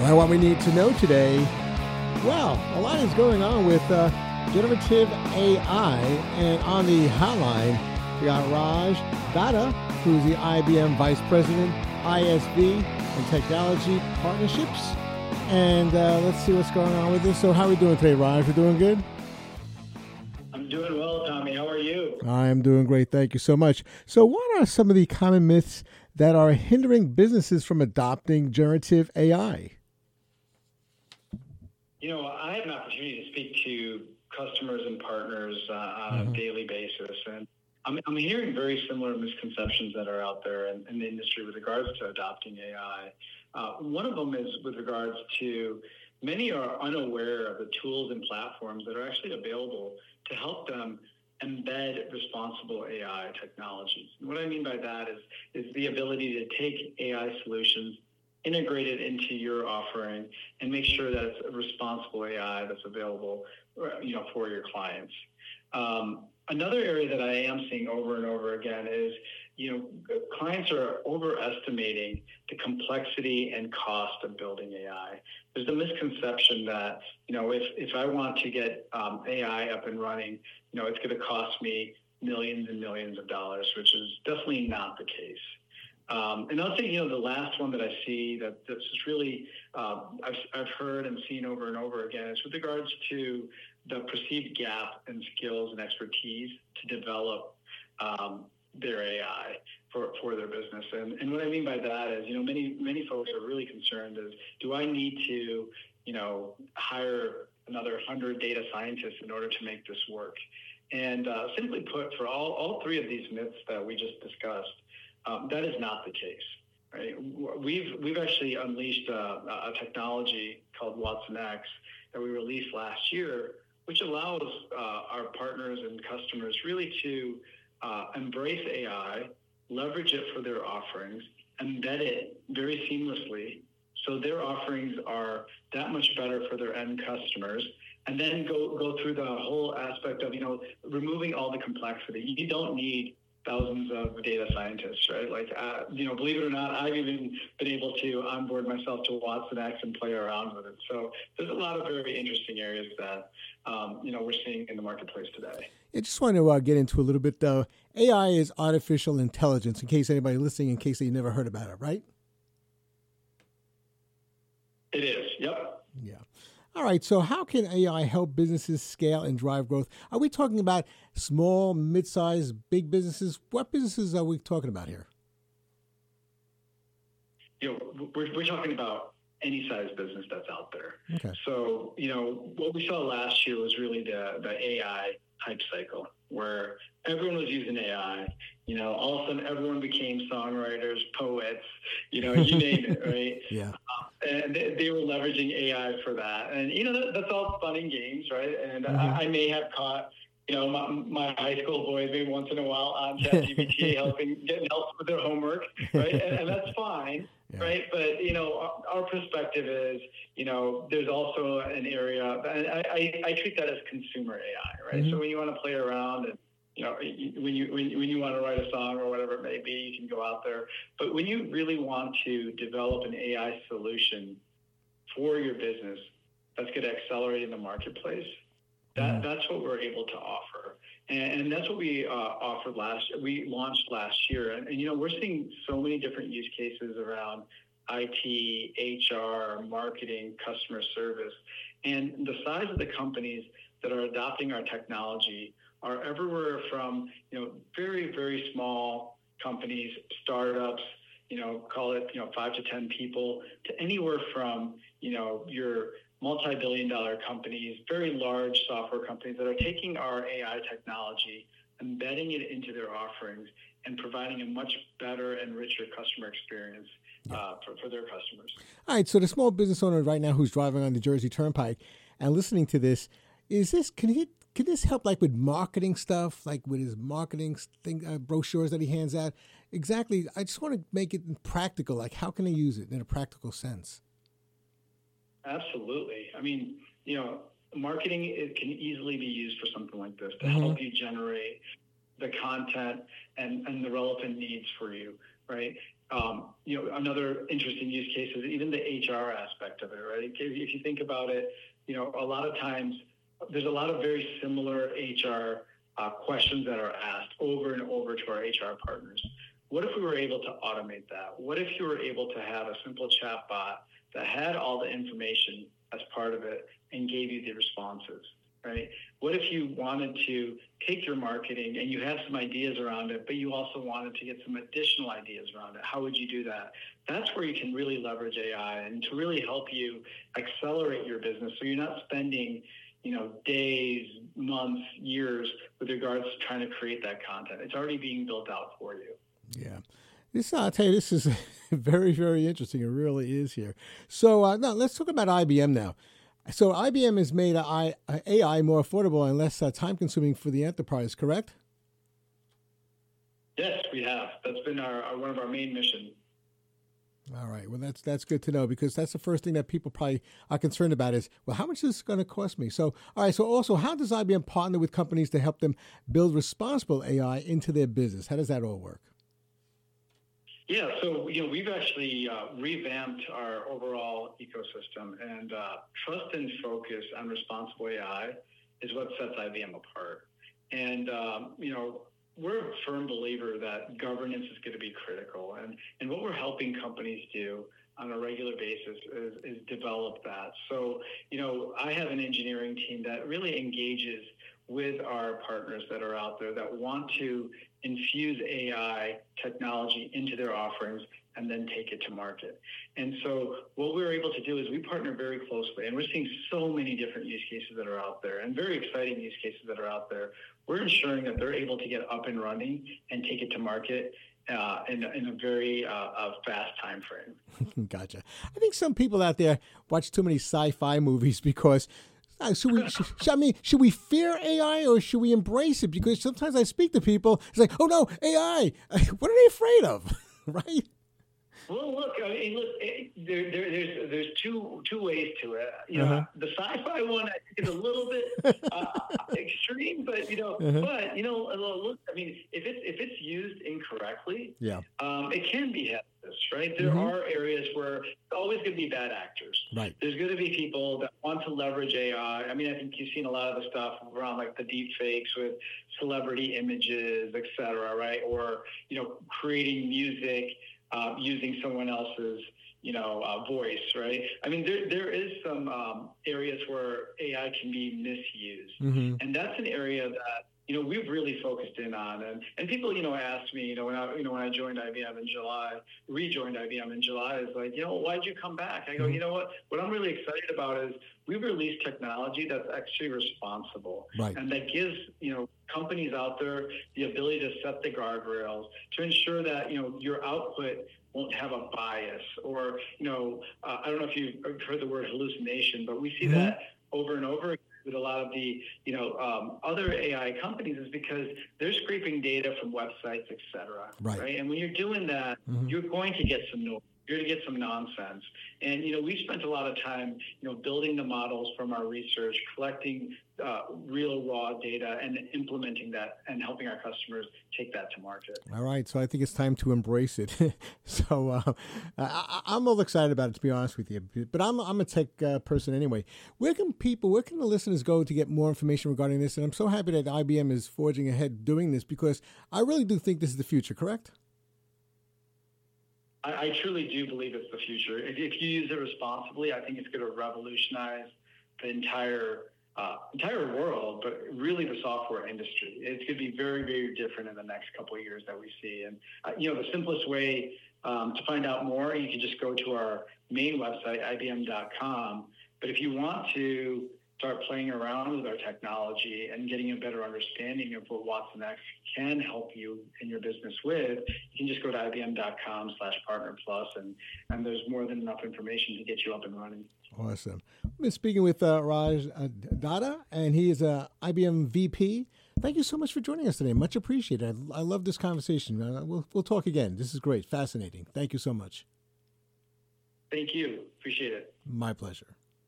Well, what we need to know today, well, a lot is going on with uh, generative AI. And on the hotline, we got Raj Datta, who's the IBM Vice President, ISV and Technology Partnerships. And uh, let's see what's going on with this. So, how are we doing today, Raj? We're doing good? I'm doing well, Tommy. How are you? I am doing great. Thank you so much. So, what are some of the common myths that are hindering businesses from adopting generative AI? You know, I have an opportunity to speak to customers and partners uh, on mm-hmm. a daily basis, and I'm, I'm, hearing very similar misconceptions that are out there in, in the industry with regards to adopting AI. Uh, one of them is with regards to many are unaware of the tools and platforms that are actually available to help them embed responsible AI technologies. And what I mean by that is, is the ability to take AI solutions, integrate it into your offering, and make sure that it's a responsible AI that's available, you know, for your clients. Um, another area that I am seeing over and over again is you know, clients are overestimating the complexity and cost of building AI. There's a misconception that, you know, if, if I want to get um, AI up and running, you know, it's going to cost me millions and millions of dollars, which is definitely not the case. Um, and I'll say, you know, the last one that I see that this is really, uh, I've, I've heard and seen over and over again is with regards to the perceived gap in skills and expertise to develop um, their AI for, for their business. And, and what I mean by that is, you know, many, many folks are really concerned is, do I need to, you know, hire another 100 data scientists in order to make this work? And uh, simply put, for all, all three of these myths that we just discussed, um, that is not the case. Right? We've we've actually unleashed a, a technology called watsonx that we released last year, which allows uh, our partners and customers really to uh, embrace AI, leverage it for their offerings, embed it very seamlessly so their offerings are that much better for their end customers and then go go through the whole aspect of you know removing all the complexity you don't need thousands of data scientists, right? Like, uh, you know, believe it or not, I've even been able to onboard myself to watsonx and play around with it. So there's a lot of very interesting areas that, um, you know, we're seeing in the marketplace today. I just want to uh, get into a little bit, though. AI is artificial intelligence, in case anybody listening, in case they never heard about it, right? It is, yep. Yeah. All right, so how can AI help businesses scale and drive growth? Are we talking about small, mid-sized, big businesses? What businesses are we talking about here? You know, we're, we're talking about any size business that's out there. Okay. So, you know, what we saw last year was really the, the AI hype cycle where everyone was using AI. You know, all of a sudden everyone became songwriters, poets, you know, you name it, right? Yeah. Uh, and they, they, were leveraging AI for that. And, you know, that, that's all fun and games, right? And mm-hmm. I, I, may have caught, you know, my, my, high school boys maybe once in a while on ChatGPT helping, getting help with their homework, right? and, and that's fine. Yeah. right? But you know, our, our, perspective is, you know, there's also an area. I, I, I treat that as consumer AI, right? Mm-hmm. So when you want to play around and you know, when you when, when you want to write a song or whatever it may be, you can go out there. But when you really want to develop an AI solution for your business that's going to accelerate in the marketplace, that mm-hmm. that's what we're able to offer. And, and that's what we uh, offered last. We launched last year, and, and you know we're seeing so many different use cases around IT, HR, marketing, customer service, and the size of the companies that are adopting our technology are everywhere from you know very very small companies, startups, you know call it you know five to ten people, to anywhere from you know your multi-billion dollar companies, very large software companies that are taking our AI technology, embedding it into their offerings, and providing a much better and richer customer experience uh, for, for their customers. All right. So the small business owner right now who's driving on the Jersey Turnpike and listening to this, is this can he can this help like with marketing stuff, like with his marketing thing uh, brochures that he hands out? Exactly. I just want to make it practical. Like, how can I use it in a practical sense? Absolutely. I mean, you know, marketing it can easily be used for something like this to mm-hmm. help you generate the content and, and the relevant needs for you, right? Um, you know, another interesting use case is even the HR aspect of it, right? If you think about it, you know, a lot of times there's a lot of very similar HR uh, questions that are asked over and over to our HR partners. What if we were able to automate that? What if you were able to have a simple chat bot that had all the information as part of it and gave you the responses? right? What if you wanted to take your marketing and you have some ideas around it, but you also wanted to get some additional ideas around it? How would you do that? That's where you can really leverage AI and to really help you accelerate your business so you're not spending you know, days, months, years with regards to trying to create that content. It's already being built out for you. Yeah. This, I'll tell you, this is very, very interesting. It really is here. So uh, now let's talk about IBM now. So IBM has made AI more affordable and less uh, time consuming for the enterprise, correct? Yes, we have. That's been our, our, one of our main missions. All right. Well, that's that's good to know because that's the first thing that people probably are concerned about is, well, how much is this going to cost me? So, all right. So, also, how does IBM partner with companies to help them build responsible AI into their business? How does that all work? Yeah, so you know we've actually uh, revamped our overall ecosystem, and uh, trust and focus on responsible AI is what sets IBM apart. And um, you know we're a firm believer that governance is going to be critical, and and what we're helping companies do on a regular basis is, is develop that. So you know I have an engineering team that really engages with our partners that are out there that want to infuse AI technology into their offerings and then take it to market. And so what we're able to do is we partner very closely and we're seeing so many different use cases that are out there and very exciting use cases that are out there. We're ensuring that they're able to get up and running and take it to market uh, in, in, a very uh, fast time frame. gotcha. I think some people out there watch too many sci-fi movies because uh, should we? Should, I mean, should we fear AI or should we embrace it? Because sometimes I speak to people, it's like, oh no, AI. What are they afraid of, right? Well, look, I mean, look, it, there, there, there's there's two two ways to it. You know, uh-huh. the sci-fi one I think is a little bit uh, extreme, but you know, uh-huh. but you know, look, I mean, if it's if it's used incorrectly, yeah, um, it can be right? There mm-hmm. are areas where always going to be bad actors. Right. There's going to be people that want to leverage AI. I mean, I think you've seen a lot of the stuff around like the deep fakes with celebrity images, et cetera, right? Or you know, creating music uh, using someone else's you know uh, voice right i mean there, there is some um, areas where ai can be misused mm-hmm. and that's an area that you know we've really focused in on and and people you know asked me you know when i you know when i joined ibm in july rejoined ibm in july is like you know why'd you come back i go mm-hmm. you know what what i'm really excited about is we've released technology that's actually responsible right. and that gives you know companies out there the ability to set the guardrails to ensure that you know your output won't have a bias or you know uh, i don't know if you've heard the word hallucination but we see mm-hmm. that over and over with a lot of the you know um, other AI companies is because they're scraping data from websites, et cetera. Right. right? And when you're doing that, mm-hmm. you're going to get some noise you're going to get some nonsense. And you know, we spent a lot of time, you know, building the models from our research, collecting uh, real raw data, and implementing that, and helping our customers take that to market. All right, so I think it's time to embrace it. so uh, I, am all excited about it, to be honest with you. But I'm I'm a tech uh, person anyway. Where can people, where can the listeners go to get more information regarding this? And I'm so happy that IBM is forging ahead doing this because I really do think this is the future. Correct? I, I truly do believe it's the future. If, if you use it responsibly, I think it's going to revolutionize the entire uh, entire world, but really the software industry. It's going to be very, very different in the next couple of years that we see. And uh, you know, the simplest way um, to find out more, you can just go to our main website, ibm.com. But if you want to start playing around with our technology and getting a better understanding of what watsonx can help you in your business with, you can just go to ibm.com slash partner plus and, and there's more than enough information to get you up and running. Awesome. I've been speaking with uh, Raj Datta, and he is a IBM VP. Thank you so much for joining us today. Much appreciated. I, I love this conversation. Uh, we'll, we'll talk again. This is great. Fascinating. Thank you so much. Thank you. Appreciate it. My pleasure.